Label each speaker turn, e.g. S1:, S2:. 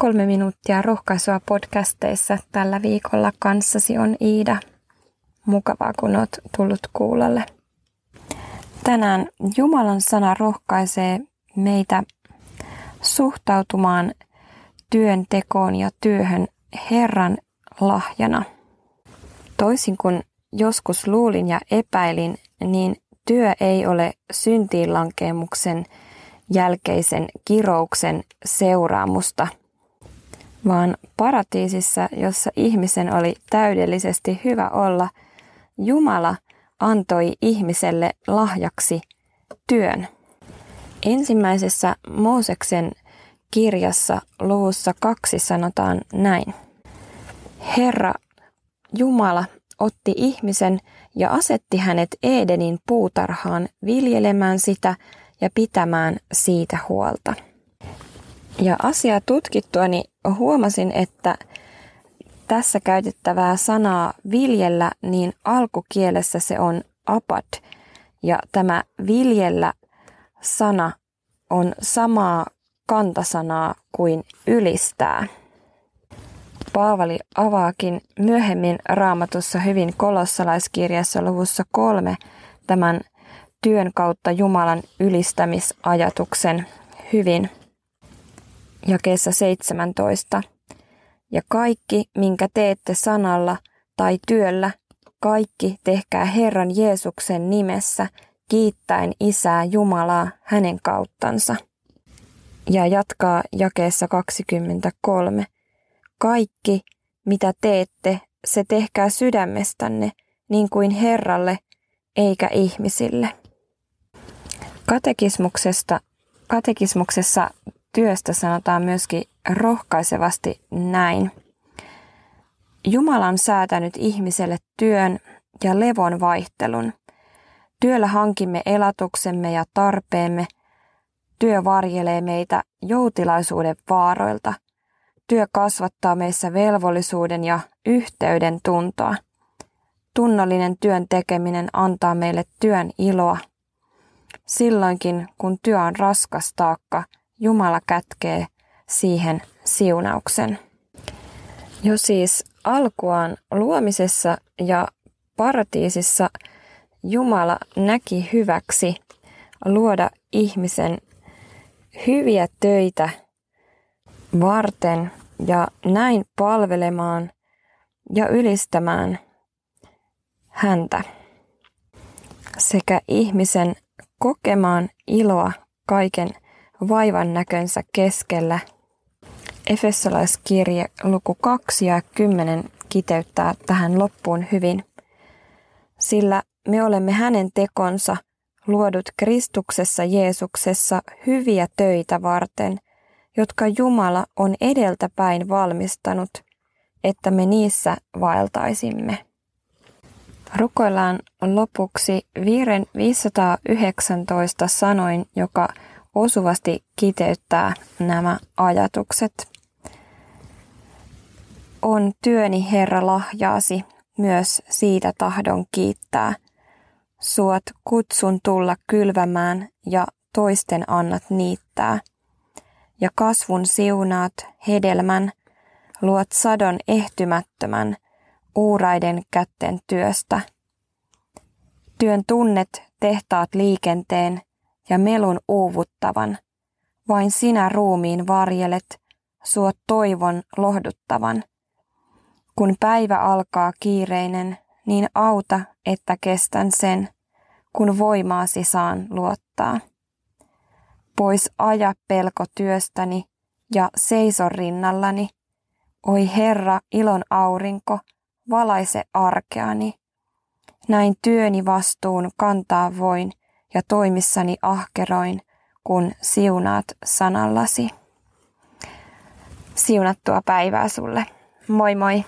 S1: Kolme minuuttia rohkaisua podcasteissa tällä viikolla kanssasi on Iida. Mukavaa, kun olet tullut kuulolle. Tänään Jumalan sana rohkaisee meitä suhtautumaan työntekoon ja työhön Herran lahjana. Toisin kuin joskus luulin ja epäilin, niin työ ei ole syntiinlankeemuksen jälkeisen kirouksen seuraamusta, vaan paratiisissa, jossa ihmisen oli täydellisesti hyvä olla, Jumala antoi ihmiselle lahjaksi työn. Ensimmäisessä Mooseksen kirjassa luvussa kaksi sanotaan näin. Herra Jumala otti ihmisen ja asetti hänet Edenin puutarhaan viljelemään sitä ja pitämään siitä huolta. Ja asiaa tutkittuani huomasin, että tässä käytettävää sanaa viljellä, niin alkukielessä se on apad. Ja tämä viljellä sana on samaa kantasanaa kuin ylistää. Paavali avaakin myöhemmin raamatussa hyvin kolossalaiskirjassa luvussa kolme tämän työn kautta Jumalan ylistämisajatuksen hyvin. Jakeessa 17. Ja kaikki, minkä teette sanalla tai työllä, kaikki tehkää Herran Jeesuksen nimessä, kiittäen Isää Jumalaa hänen kauttansa. Ja jatkaa jakeessa 23. Kaikki, mitä teette, se tehkää sydämestänne, niin kuin Herralle, eikä ihmisille. Katekismuksesta, katekismuksessa työstä sanotaan myöskin rohkaisevasti näin. Jumala on säätänyt ihmiselle työn ja levon vaihtelun. Työllä hankimme elatuksemme ja tarpeemme. Työ varjelee meitä joutilaisuuden vaaroilta. Työ kasvattaa meissä velvollisuuden ja yhteyden tuntoa. Tunnollinen työn tekeminen antaa meille työn iloa. Silloinkin, kun työ on raskas taakka, Jumala kätkee siihen siunauksen. Jo siis alkuaan luomisessa ja paratiisissa Jumala näki hyväksi luoda ihmisen hyviä töitä varten ja näin palvelemaan ja ylistämään häntä sekä ihmisen kokemaan iloa kaiken vaivan näkönsä keskellä. Efesolaiskirje luku 2 ja 10 kiteyttää tähän loppuun hyvin. Sillä me olemme hänen tekonsa, luodut Kristuksessa Jeesuksessa hyviä töitä varten, jotka Jumala on edeltäpäin valmistanut, että me niissä vaeltaisimme. Rukoillaan lopuksi viiren 519 sanoin, joka osuvasti kiteyttää nämä ajatukset. On työni Herra lahjaasi, myös siitä tahdon kiittää. Suot kutsun tulla kylvämään ja toisten annat niittää. Ja kasvun siunaat hedelmän, luot sadon ehtymättömän uuraiden kätten työstä. Työn tunnet tehtaat liikenteen ja melun uuvuttavan. Vain sinä ruumiin varjelet, suot toivon lohduttavan. Kun päivä alkaa kiireinen, niin auta, että kestän sen, kun voimaasi saan luottaa. Pois aja pelko työstäni ja seiso rinnallani. Oi Herra, ilon aurinko, valaise arkeani. Näin työni vastuun kantaa voin ja toimissani ahkeroin, kun siunaat sanallasi. Siunattua päivää sulle. Moi moi!